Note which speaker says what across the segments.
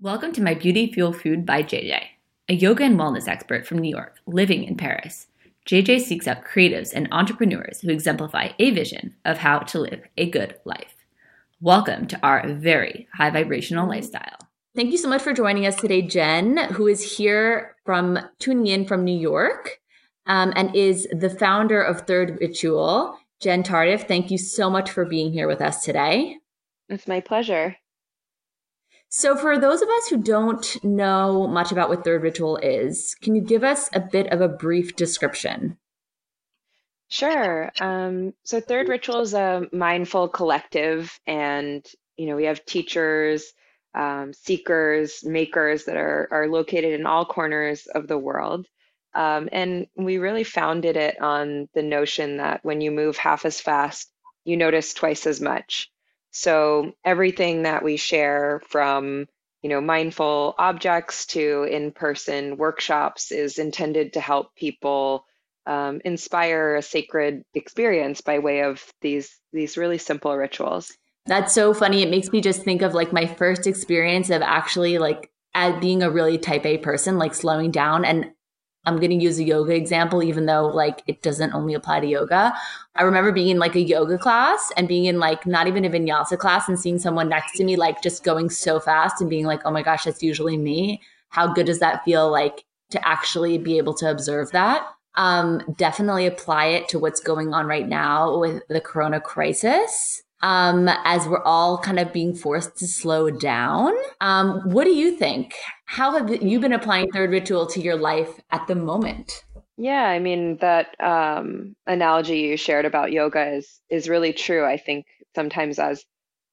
Speaker 1: Welcome to my Beauty Fuel Food by JJ, a yoga and wellness expert from New York living in Paris. JJ seeks out creatives and entrepreneurs who exemplify a vision of how to live a good life. Welcome to our very high vibrational lifestyle. Thank you so much for joining us today, Jen, who is here from tuning in from New York um, and is the founder of Third Ritual. Jen Tardif, thank you so much for being here with us today.
Speaker 2: It's my pleasure.
Speaker 1: So, for those of us who don't know much about what Third Ritual is, can you give us a bit of a brief description?
Speaker 2: Sure. Um, so, Third Ritual is a mindful collective, and you know we have teachers, um, seekers, makers that are are located in all corners of the world. Um, and we really founded it on the notion that when you move half as fast, you notice twice as much. So everything that we share from you know mindful objects to in-person workshops is intended to help people um, inspire a sacred experience by way of these these really simple rituals.
Speaker 1: That's so funny. It makes me just think of like my first experience of actually like at being a really type A person, like slowing down and I'm going to use a yoga example, even though like it doesn't only apply to yoga. I remember being in like a yoga class and being in like not even a vinyasa class and seeing someone next to me like just going so fast and being like, oh my gosh, that's usually me. How good does that feel like to actually be able to observe that? Um, definitely apply it to what's going on right now with the corona crisis um, as we're all kind of being forced to slow down. Um, what do you think? How have you been applying Third Ritual to your life at the moment?
Speaker 2: Yeah, I mean that um, analogy you shared about yoga is is really true. I think sometimes as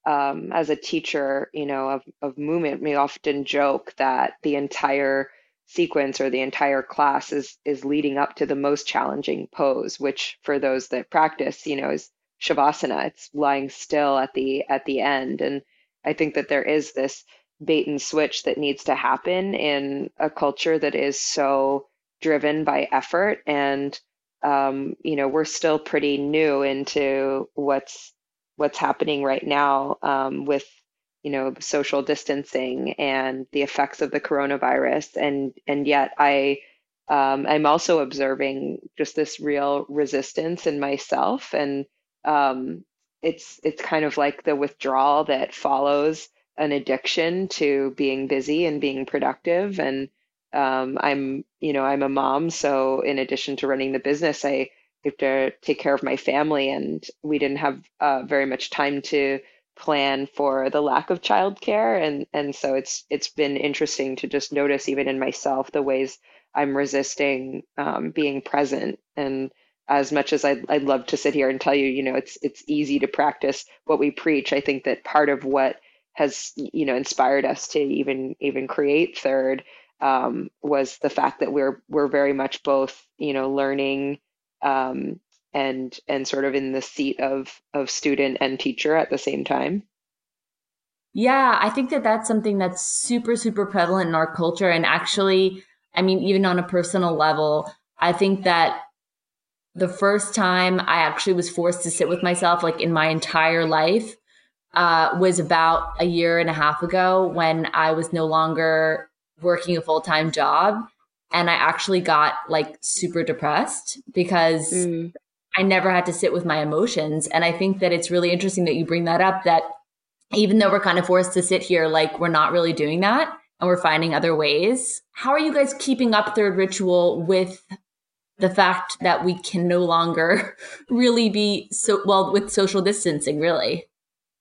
Speaker 2: um, as a teacher, you know, of of movement, we often joke that the entire sequence or the entire class is is leading up to the most challenging pose, which for those that practice, you know, is shavasana. It's lying still at the at the end, and I think that there is this bait and switch that needs to happen in a culture that is so driven by effort. And um, you know we're still pretty new into what's what's happening right now um, with you know social distancing and the effects of the coronavirus. And and yet i um, i'm also observing just this real resistance in myself. And um, it's it's kind of like the withdrawal that follows an addiction to being busy and being productive. And um, i'm you know i'm a mom so in addition to running the business i have to take care of my family. And we didn't have uh, very much time to plan for the lack of childcare. And and so it's it's been interesting to just notice even in myself the ways i'm resisting um, being present and as much as I'd, I'd love to sit here and tell you, you know, it's it's easy to practice what we preach. I think that part of what has you know inspired us to even even create Third um, was the fact that we're we're very much both you know learning um, and and sort of in the seat of of student and teacher at the same time.
Speaker 1: Yeah, I think that that's something that's super super prevalent in our culture, and actually, I mean, even on a personal level, I think that the first time I actually was forced to sit with myself, like in my entire life, uh, was about a year and a half ago when I was no longer working a full time job. And I actually got like super depressed because mm. I never had to sit with my emotions. And I think that it's really interesting that you bring that up that even though we're kind of forced to sit here, like we're not really doing that and we're finding other ways. How are you guys keeping up Third Ritual with the fact that we can no longer really be so well with social distancing really.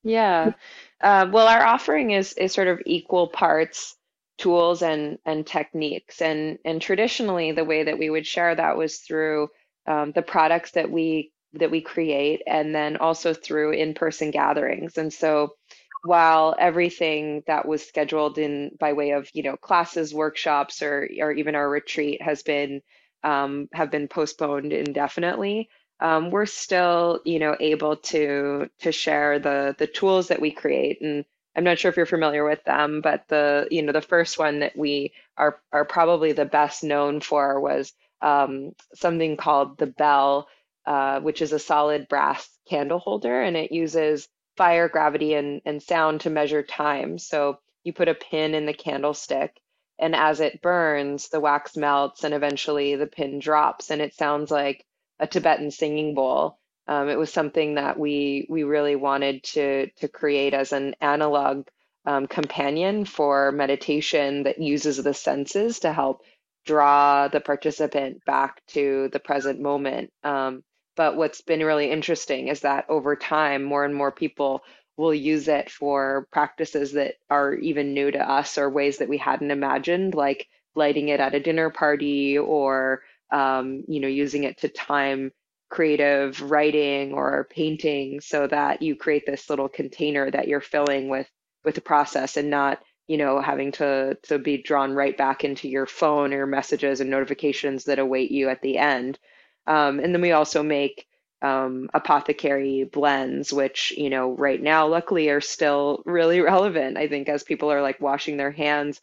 Speaker 2: Yeah. Uh, well our offering is is sort of equal parts tools and and techniques. And and traditionally the way that we would share that was through um, the products that we that we create and then also through in-person gatherings. And so while everything that was scheduled in by way of you know classes workshops or or even our retreat has been um, have been postponed indefinitely, um, we're still, you know, able to to share the the tools that we create. And I'm not sure if you're familiar with them, but the you know the first one that we are are probably the best known for was um, something called the Bell, uh, which is a solid brass candle holder, and it uses fire, gravity, and and sound to measure time. So you put a pin in the candlestick, and as it burns, the wax melts, and eventually the pin drops, and it sounds like a Tibetan singing bowl. Um, it was something that we we really wanted to to create as an analog um, companion for meditation that uses the senses to help draw the participant back to the present moment. Um, but what's been really interesting is that over time, more and more people will use it for practices that are even new to us or ways that we hadn't imagined, like lighting it at a dinner party or um, you know using it to time creative writing or painting so that you create this little container that you're filling with with the process and not you know having to to be drawn right back into your phone or messages and notifications that await you at the end. Um, and then we also make um, apothecary blends which you know right now luckily are still really relevant i think as people are like washing their hands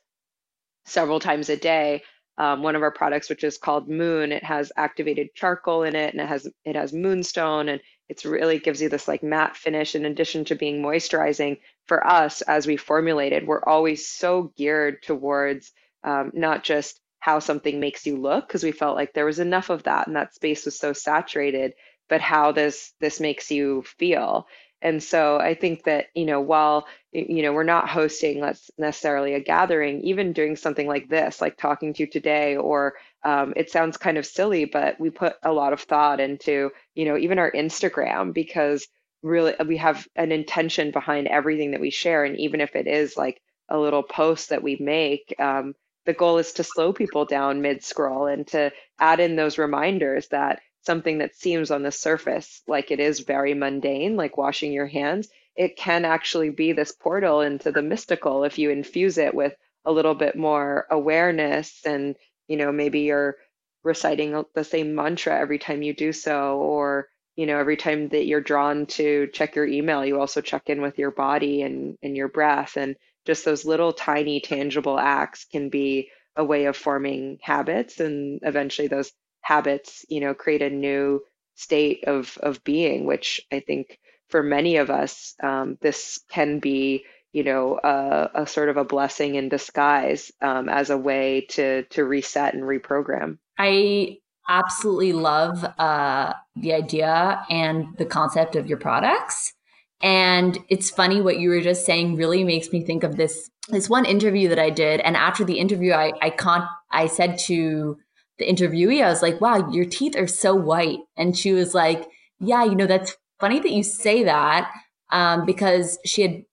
Speaker 2: several times a day um, one of our products, which is called Moon. It has activated charcoal in it, and it has it has moonstone, and it's really gives you this like matte finish. In addition to being moisturizing, for us as we formulated, we're always so geared towards um, not just how something makes you look, because we felt like there was enough of that, and that space was so saturated, but how this this makes you feel. And so I think that, you know, while, you know, we're not hosting let's necessarily a gathering, even doing something like this, like talking to you today, or um, it sounds kind of silly, but we put a lot of thought into, you know, even our Instagram because really we have an intention behind everything that we share. And even if it is like a little post that we make, um, the goal is to slow people down mid scroll and to add in those reminders that something that seems on the surface like it is very mundane, like washing your hands, it can actually be this portal into the mystical if you infuse it with a little bit more awareness and, you know, maybe you're reciting the same mantra every time you do so or you know every time that you're drawn to check your email you also check in with your body and and your breath and just those little tiny tangible acts can be a way of forming habits and eventually those habits, you know, create a new state of of being, which I think for many of us, um, this can be, you know, a, a, sort of a blessing in disguise um, as a way to to reset and reprogram.
Speaker 1: I absolutely love uh, the idea and the concept of your products. And it's funny what you were just saying really makes me think of this this one interview that I did. And after the interview, I I con- I said to the interviewee, I was like, wow, your teeth are so white. And she was like, yeah, you know, that's funny that you say that um, because she had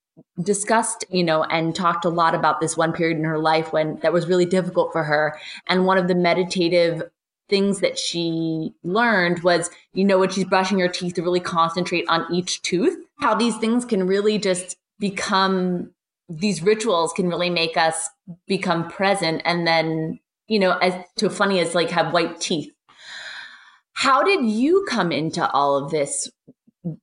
Speaker 1: discussed, you know, and talked a lot about this one period in her life when that was really difficult for her. And one of the meditative things that she learned was, you know, when she's brushing her teeth to really concentrate on each tooth, how these things can really just become these rituals can really make us become present and then you know, as to funny as like have white teeth. How did you come into all of this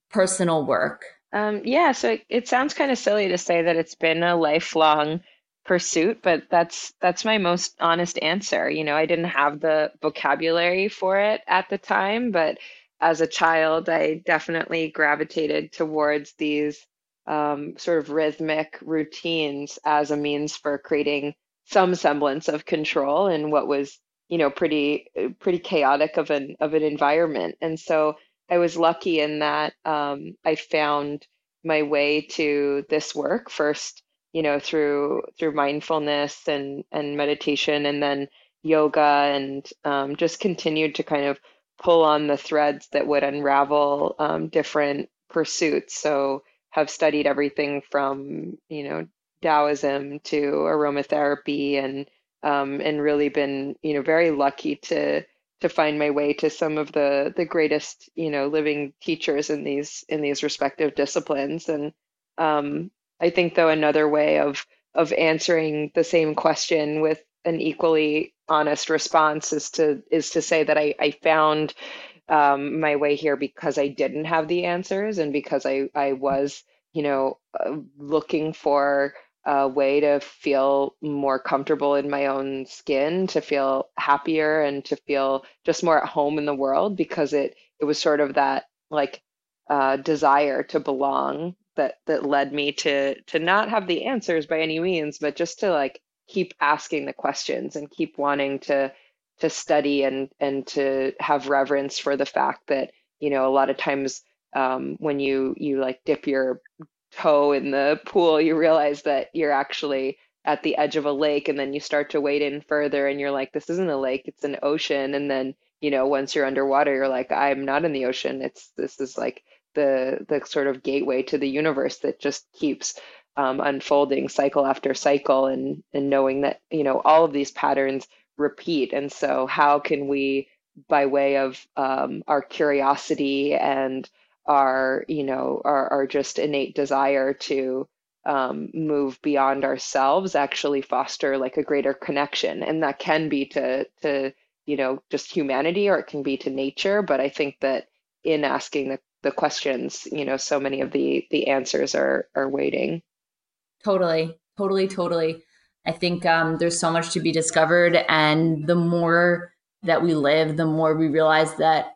Speaker 1: personal work?
Speaker 2: Um, yeah, so it, it sounds kind of silly to say that it's been a lifelong pursuit, but that's that's my most honest answer. You know, I didn't have the vocabulary for it at the time, but as a child, I definitely gravitated towards these um, sort of rhythmic routines as a means for creating some semblance of control in what was you know pretty pretty chaotic of an of an environment. And so i was lucky in that um, i found my way to this work first you know through through mindfulness and and meditation and then yoga and um, just continued to kind of pull on the threads that would unravel um, different pursuits. So have studied everything from you know Taoism to aromatherapy and um, and really been you know very lucky to to find my way to some of the the greatest you know living teachers in these in these respective disciplines. And um, I think though another way of of answering the same question with an equally honest response is to is to say that I, I found um, my way here because I didn't have the answers and because I I was you know uh, looking for a way to feel more comfortable in my own skin, to feel happier and to feel just more at home in the world because it it was sort of that like uh, desire to belong that that led me to to not have the answers by any means, but just to like keep asking the questions and keep wanting to to study and and to have reverence for the fact that you know a lot of times um, when you you like dip your toe in the pool, you realize that you're actually at the edge of a lake, and then you start to wade in further, and you're like, this isn't a lake, it's an ocean, and then you know once you're underwater, you're like, I'm not in the ocean. It's this is like the the sort of gateway to the universe that just keeps um, unfolding cycle after cycle, and and knowing that you know all of these patterns repeat, and so how can we by way of um, our curiosity and our you know our, our just innate desire to um, move beyond ourselves actually foster like a greater connection. And that can be to to you know just humanity or it can be to nature. But i think that in asking the, the questions you know so many of the the answers are are waiting.
Speaker 1: Totally. Totally totally. I think um, there's so much to be discovered. And the more that we live the more we realize that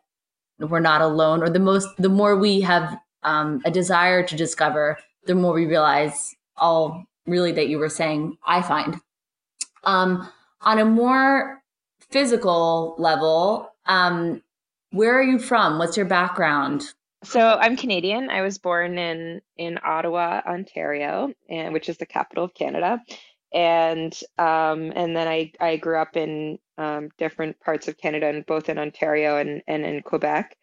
Speaker 1: we're not alone, or the most, the more we have um, a desire to discover, the more we realize all really that you were saying. I find um, on a more physical level, um, where are you from? What's your background?
Speaker 2: So I'm Canadian. I was born in in Ottawa, Ontario, and which is the capital of Canada. And um, and then I I grew up in um, different parts of Canada, and both in Ontario and, and in Quebec.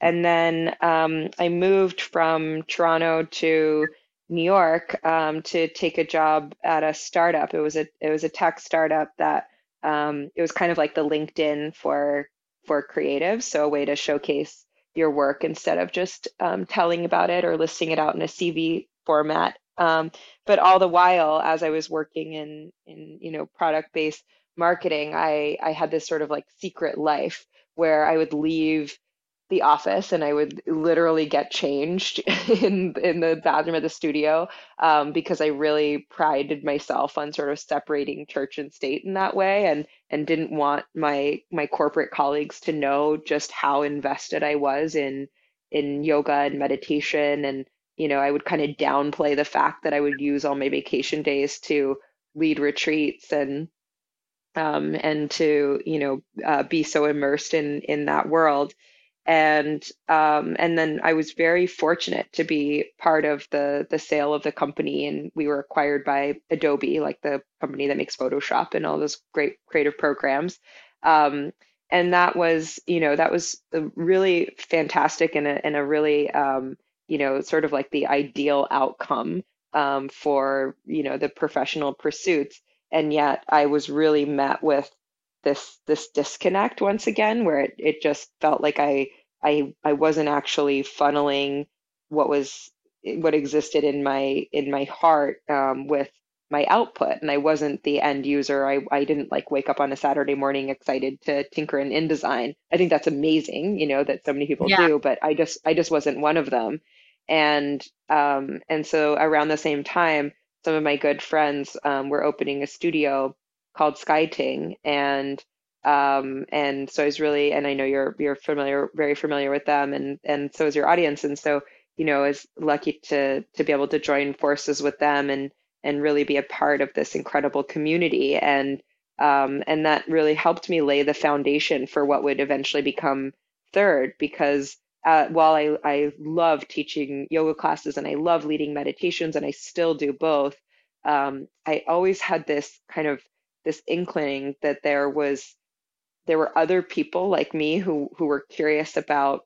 Speaker 2: And then um, I moved from Toronto to New York um, to take a job at a startup. It was a it was a tech startup that um, it was kind of like the LinkedIn for for creatives, so a way to showcase your work instead of just um, telling about it or listing it out in a CV format. Um, but all the while, as I was working in in you know product based marketing, I I had this sort of like secret life where I would leave the office and I would literally get changed in in the bathroom of the studio um, because I really prided myself on sort of separating church and state in that way and and didn't want my my corporate colleagues to know just how invested I was in in yoga and meditation and you know I would kind of downplay the fact that I would use all my vacation days to lead retreats and um, and to you know uh, be so immersed in in that world. And um, and then I was very fortunate to be part of the the sale of the company and we were acquired by Adobe like the company that makes Photoshop and all those great creative programs. Um, and that was you know that was really fantastic and a, and a really um, you know sort of like the ideal outcome um, for you know the professional pursuits and yet I was really met with this this disconnect once again where it, it just felt like I I I wasn't actually funneling what was what existed in my in my heart um, with my output and I wasn't the end user. I, I didn't like wake up on a Saturday morning excited to tinker in InDesign. I think that's amazing, you know, that so many people yeah. do, but I just I just wasn't one of them. And um and so around the same time some of my good friends um, were opening a studio called Skyting, and um, and so I was really, and I know you're you're familiar, very familiar with them, and and so is your audience, and so you know, I was lucky to to be able to join forces with them and and really be a part of this incredible community, and um, and that really helped me lay the foundation for what would eventually become Third, because uh, while I, I love teaching yoga classes and I love leading meditations and I still do both, um, I always had this kind of this inkling that there was there were other people like me who who were curious about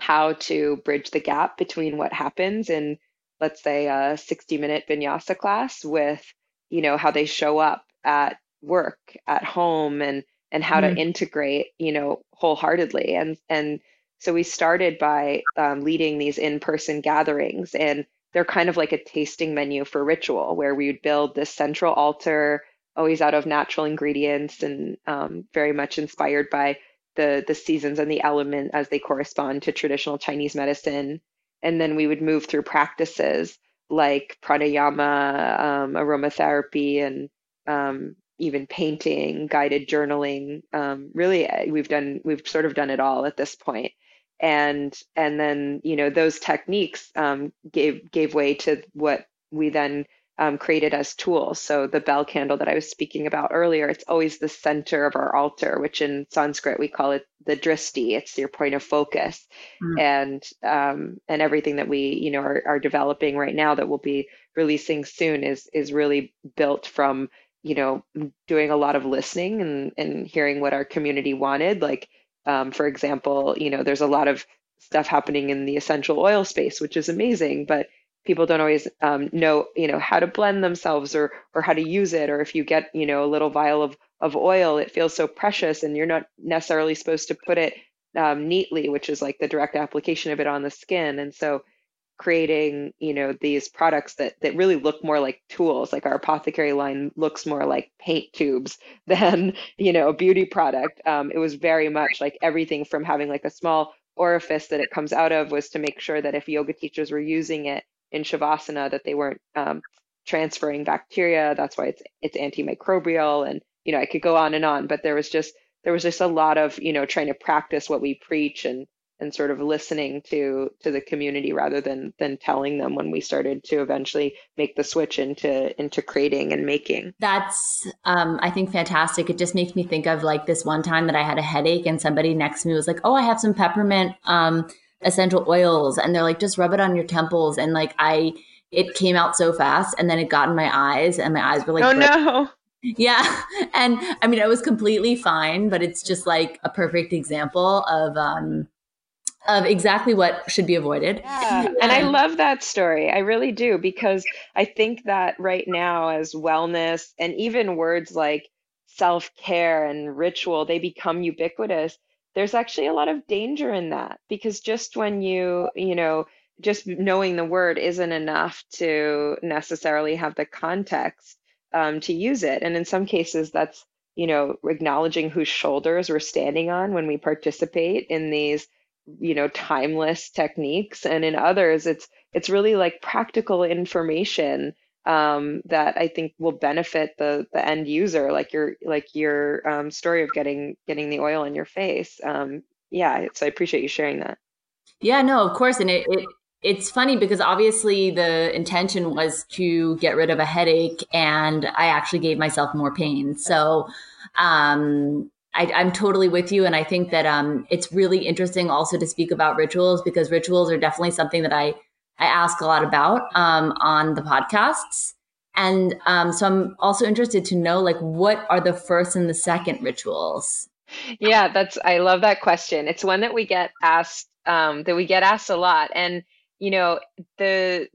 Speaker 2: how to bridge the gap between what happens in let's say a 60 minute vinyasa class with you know how they show up at work at home and and how mm-hmm. to integrate you know wholeheartedly and and so we started by um, leading these in-person gatherings, and they're kind of like a tasting menu for ritual, where we would build this central altar, always out of natural ingredients, and um, very much inspired by the the seasons and the element as they correspond to traditional Chinese medicine. And then we would move through practices like pranayama, um, aromatherapy, and um, even painting, guided journaling. Um, really, uh, we've done we've sort of done it all at this point and and then you know those techniques um, gave gave way to what we then um, created as tools. So the bell candle that I was speaking about earlier, it's always the center of our altar, which in Sanskrit we call it the dristi. It's your point of focus, mm. and um, and everything that we you know are, are developing right now that we'll be releasing soon is is really built from you know doing a lot of listening and and hearing what our community wanted. Like um, for example, you know there's a lot of stuff happening in the essential oil space, which is amazing, but people don't always um, know you know how to blend themselves or or how to use it or if you get you know a little vial of of oil it feels so precious and you're not necessarily supposed to put it um, neatly which is like the direct application of it on the skin. And so creating you know these products that that really look more like tools like our apothecary line looks more like paint tubes than you know a beauty product um, it was very much like everything from having like a small orifice that it comes out of was to make sure that if yoga teachers were using it in shavasana that they weren't um, transferring bacteria. That's why it's it's antimicrobial, and you know I could go on and on. But there was just there was just a lot of you know trying to practice what we preach and and sort of listening to to the community rather than than telling them when we started to eventually make the switch into into creating and making
Speaker 1: that's um, i think fantastic it just makes me think of like this one time that i had a headache and somebody next to me was like oh i have some peppermint um, essential oils and they're like just rub it on your temples and like I it came out so fast and then it got in my eyes and my eyes were like
Speaker 2: Oh no.
Speaker 1: Yeah. And I mean it was completely fine, but it's just like a perfect example of um of exactly what should be avoided.
Speaker 2: Yeah. And I love that story. I really do because I think that right now as wellness and even words like self-care and ritual, they become ubiquitous there's actually a lot of danger in that because just when you, you know, just knowing the word isn't enough to necessarily have the context um, to use it. And in some cases, that's, you know, acknowledging whose shoulders we're standing on when we participate in these, you know, timeless techniques. And in others, it's it's really like practical information um, that I think will benefit the the end user, like your like your um, story of getting getting the oil in your face. Um, yeah, so I appreciate you sharing that.
Speaker 1: Yeah, no, of course, and it, it it's funny because obviously the intention was to get rid of a headache, and I actually gave myself more pain. So. Um, I, am totally with you, and I think that um, it's really interesting also to speak about rituals because rituals are definitely something that I I ask a lot about um, on the podcasts. And um, so I'm also interested to know like what are the first and the second rituals?
Speaker 2: Yeah, that's I love that question. It's one that we get asked um, that we get asked a lot, and you know the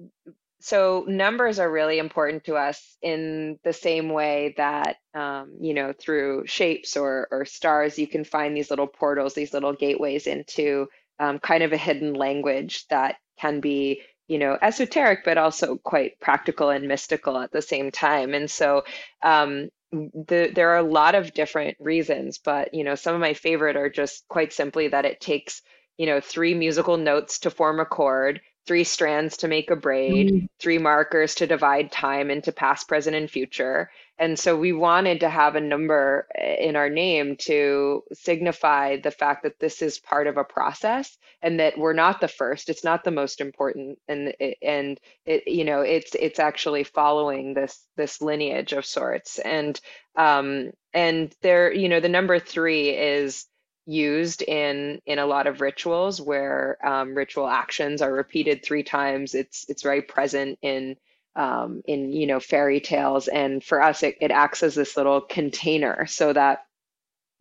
Speaker 2: so numbers are really important to us in the same way that um, you know through shapes or or stars you can find these little portals, these little gateways into um, kind of a hidden language that can be you know esoteric but also quite practical and mystical at the same time. And so um, the, there are a lot of different reasons but you know some of my favorite are just quite simply that it takes you know three musical notes to form a chord three strands to make a braid mm-hmm. three markers to divide time into past present and future and so we wanted to have a number in our name to signify the fact that this is part of a process and that we're not the first. It's not the most important, and and it you know it's it's actually following this this lineage of sorts. And um and there you know the number three is used in in a lot of rituals where um, ritual actions are repeated three times. It's it's very present in um, in you know fairy tales and for us it, it acts as this little container so that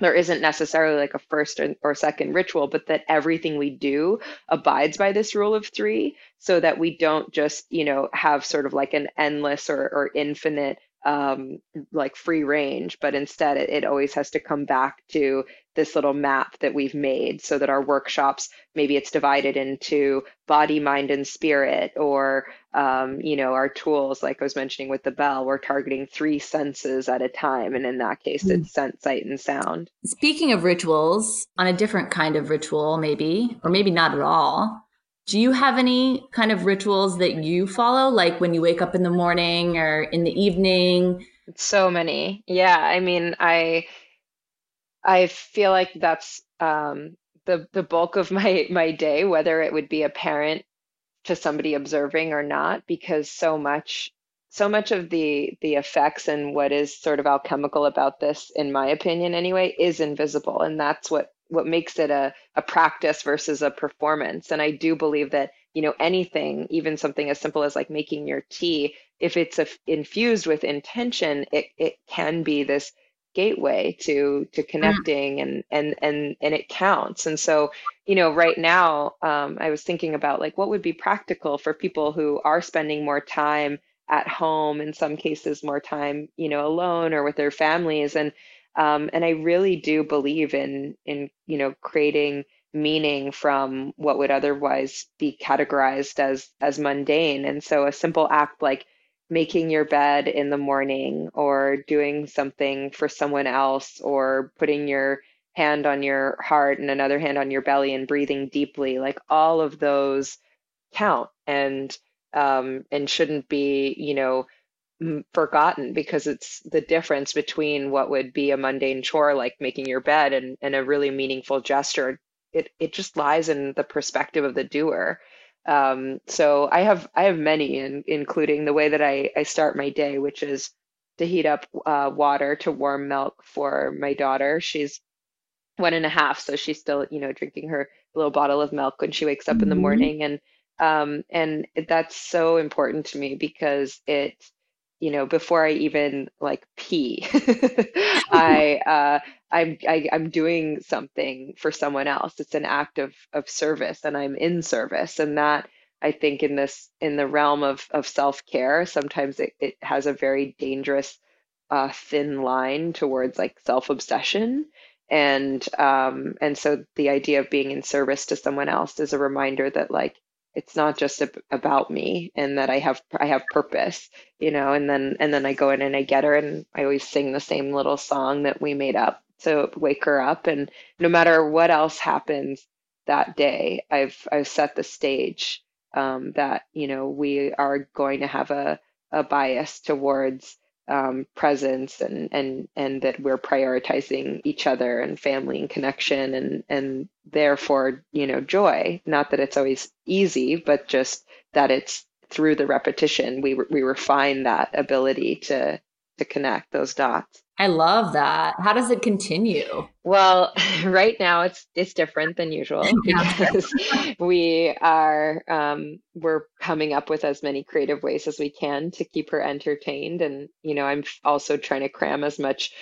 Speaker 2: there isn't necessarily like a first or, or, second ritual, but that everything we do abides by this rule of three so that we don't just, you know, have sort of like an endless or, or infinite um, like free range, but instead it, it always has to come back to this little map that we've made so that our workshops maybe it's divided into body mind and spirit or um, you know our tools like i was mentioning with the bell we're targeting three senses at a time and in that case it's mm. sense sight and sound
Speaker 1: speaking of rituals on a different kind of ritual maybe or maybe not at all do you have any kind of rituals that you follow like when you wake up in the morning or in the evening
Speaker 2: so many yeah i mean i I feel like that's um, the the bulk of my my day, whether it would be apparent to somebody observing or not, because so much so much of the the effects and what is sort of alchemical about this, in my opinion anyway, is invisible. And that's what what makes it a, a practice versus a performance. And I do believe that, you know, anything, even something as simple as like making your tea, if it's a, infused with intention, it, it can be this gateway to to mm. connecting and and and and it counts and so you know right now um, i was thinking about like what would be practical for people who are spending more time at home in some cases more time you know alone or with their families and um, and i really do believe in in you know creating meaning from what would otherwise be categorized as as mundane. And so a simple act like making your bed in the morning or doing something for someone else or putting your hand on your heart and another hand on your belly and breathing deeply like all of those count and um, and shouldn't be you know forgotten because it's the difference between what would be a mundane chore like making your bed and, and a really meaningful gesture it it just lies in the perspective of the doer um, so I have I have many, in, including the way that I, I start my day, which is to heat up uh, water to warm milk for my daughter. She's one and a half, so she's still you know drinking her little bottle of milk when she wakes up mm-hmm. in the mm-hmm. morning, and um, and that's so important to me because it you know before I even like pee, I uh, I'm I, am i am doing something for someone else. It's an act of of service, and I'm in service, and that I think in this in the realm of of self care, sometimes it, it has a very dangerous uh, thin line towards like self obsession, and um, and so the idea of being in service to someone else is a reminder that like it's not just about me and that I have I have purpose, you know, and then and then I go in and I get her and I always sing the same little song that we made up to wake her up. And no matter what else happens that day, I've I've set the stage um, that, you know, we are going to have a, a bias towards um, presence and and and that we're prioritizing each other and family and connection and and therefore you know joy. Not that it's always easy but just that it's through the repetition we we refine that ability to to connect those dots
Speaker 1: I love that. How does it continue?
Speaker 2: Well, right now it's it's different than usual because we are um, we're coming up with as many creative ways as we can to keep her entertained, and you know I'm also trying to cram as much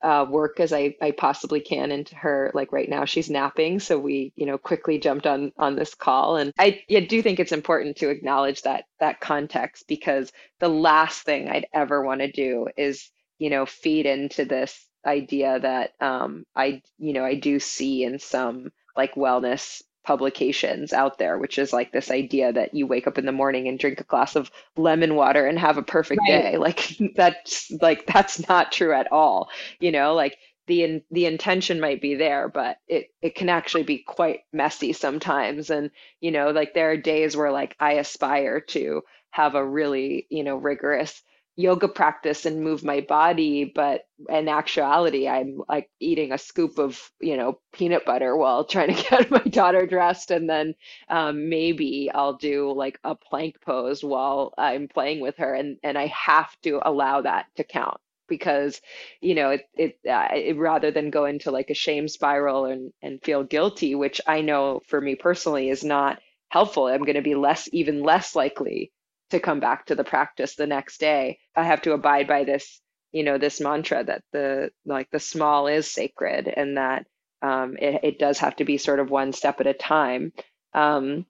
Speaker 2: uh, work as I, I possibly can into her. Like right now, she's napping, so we you know quickly jumped on on this call, and I, I do think it's important to acknowledge that that context because the last thing I'd ever want to do is you know, feed into this idea that um, I, you know, I do see in some like wellness publications out there, which is like this idea that you wake up in the morning and drink a glass of lemon water and have a perfect right. day. Like that's like that's not true at all. You know, like the in, the intention might be there, but it it can actually be quite messy sometimes. And you know, like there are days where like I aspire to have a really you know rigorous yoga practice and move my body but in actuality i'm like eating a scoop of you know peanut butter while trying to get my daughter dressed. And then um, maybe i'll do like a plank pose while i'm playing with her. And and i have to allow that to count because you know it it, uh, it rather than go into like a shame spiral and and feel guilty which i know for me personally is not helpful i'm going to be less even less likely to come back to the practice the next day. I have to abide by this, you know, this mantra that the like the small is sacred and that um, it, it, does have to be sort of one step at a time. Um,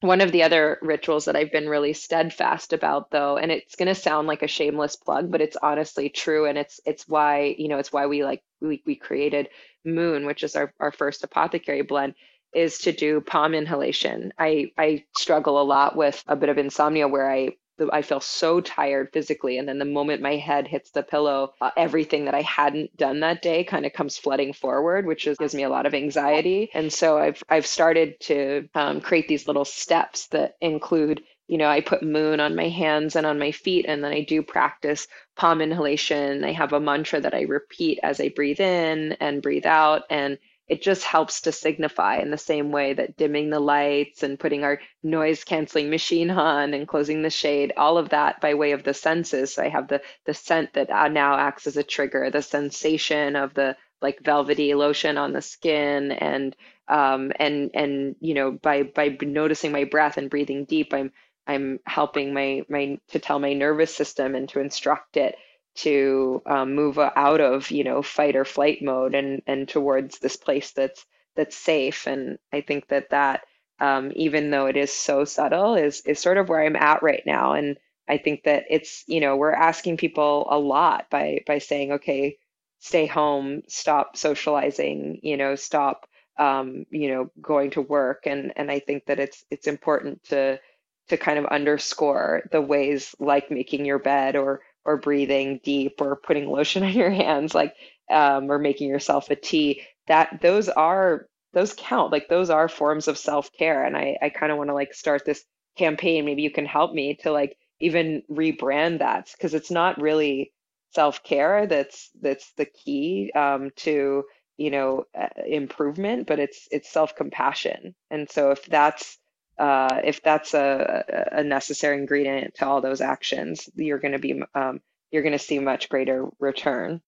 Speaker 2: one of the other rituals that I've been really steadfast about though, and it's going to sound like a shameless plug, but it's honestly true. And it's, it's why, you know, it's why we like, we, we created Moon, which is our, our first apothecary blend is to do palm inhalation. I, I struggle a lot with a bit of insomnia where I I feel so tired physically. And then the moment my head hits the pillow, uh, everything that I hadn't done that day kind of comes flooding forward, which is, gives me a lot of anxiety. And so I've, I've started to um, create these little steps that include, you know, I put moon on my hands and on my feet, and then I do practice palm inhalation. I have a mantra that I repeat as I breathe in and breathe out. And it just helps to signify in the same way that dimming the lights and putting our noise canceling machine on and closing the shade, all of that by way of the senses. So I have the the scent that uh, now acts as a trigger, the sensation of the like velvety lotion on the skin and um, and and you know by by noticing my breath and breathing deep i'm i'm helping my my to tell my nervous system and to instruct it to um, move out of you know fight or flight mode and and towards this place that's that's safe. And i think that that um, even though it is so subtle is is sort of where i'm at right now. And i think that it's you know we're asking people a lot by by saying okay stay home stop socializing you know stop um, you know going to work. And and i think that it's it's important to to kind of underscore the ways like making your bed or or breathing deep or putting lotion on your hands like um, or making yourself a tea that those are those count like those are forms of self-care. And i i kind of want to like start this campaign. Maybe you can help me to like even rebrand that because it's not really self-care that's that's the key um, to you know uh, improvement but it's it's self-compassion. And so if that's uh, if that's a, a necessary ingredient to all those actions, you're going to be um, you're going to see much greater return.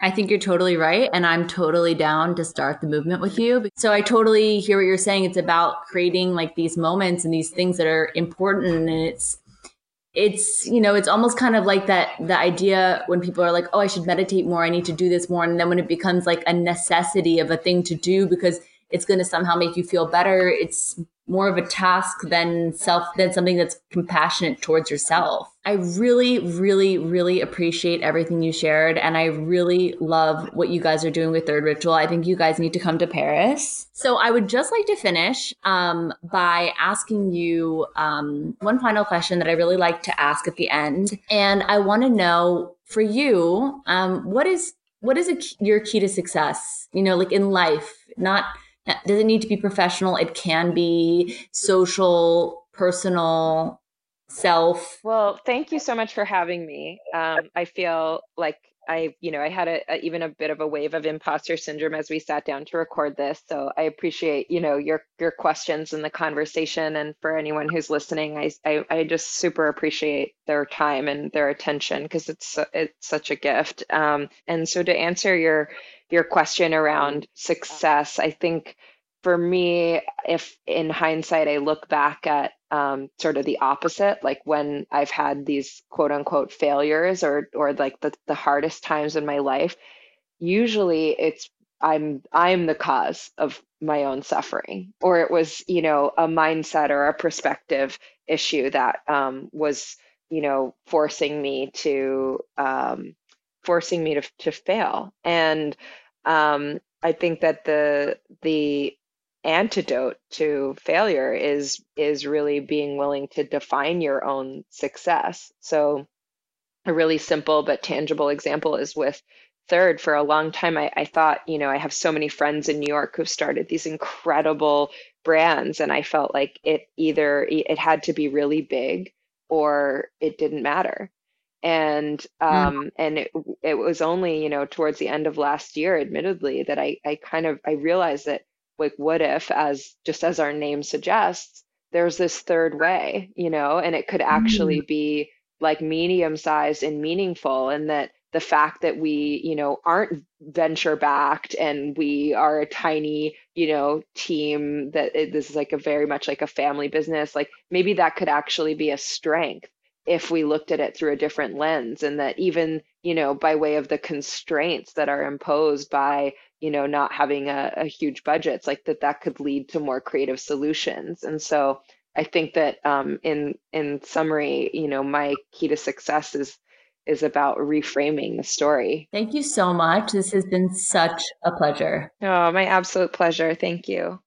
Speaker 1: I think you're totally right. And I'm totally down to start the movement with you. So I totally hear what you're saying. It's about creating like these moments and these things that are important. And it's, it's, you know, it's almost kind of like that, the idea when people are like, oh, I should meditate more. I need to do this more. And then when it becomes like a necessity of a thing to do because it's going to somehow make you feel better. It's more of a task than self than something that's compassionate towards yourself. I really really really appreciate everything you shared and I really love what you guys are doing with Third Ritual. I think you guys need to come to Paris. So I would just like to finish um, by asking you um, one final question that I really like to ask at the end, and I want to know for you um, what is what is a, your key to success? You know, like in life, not doesn't need to be professional. It can be social, personal, self.
Speaker 2: Well, thank you so much for having me. Um, I feel like I, you know, I had a, a, even a bit of a wave of imposter syndrome as we sat down to record this. So I appreciate, you know, your your questions and the conversation. And for anyone who's listening, I I, I just super appreciate their time and their attention because it's it's such a gift. Um, and so to answer your your question around success, I think for me, if in hindsight I look back at um, sort of the opposite, like when I've had these quote unquote failures or or like the, the hardest times in my life, usually it's I'm I'm the cause of my own suffering, or it was you know a mindset or a perspective issue that um, was you know forcing me to um, forcing me to to fail. And um, I think that the the antidote to failure is is really being willing to define your own success. So a really simple but tangible example is with third for a long time I, I thought you know i have so many friends in new york who've started these incredible brands and i felt like it either it had to be really big or it didn't matter and mm. um mm. and it it was only you know towards the end of last year admittedly that i i kind of i realized that like what if as just as our name suggests there's this third way you know and it could actually mm. be like medium sized and meaningful and that the fact that we you know aren't venture backed and we are a tiny you know team that it, this is like a very much like a family business like maybe that could actually be a strength if we looked at it through a different lens and that even you know by way of the constraints that are imposed by you know not having a, a huge it's like that that could lead to more creative solutions. And so i think that um, in in summary you know my key to success is is about reframing the story.
Speaker 1: Thank you so much. This has been such a pleasure.
Speaker 2: Oh my absolute pleasure. Thank you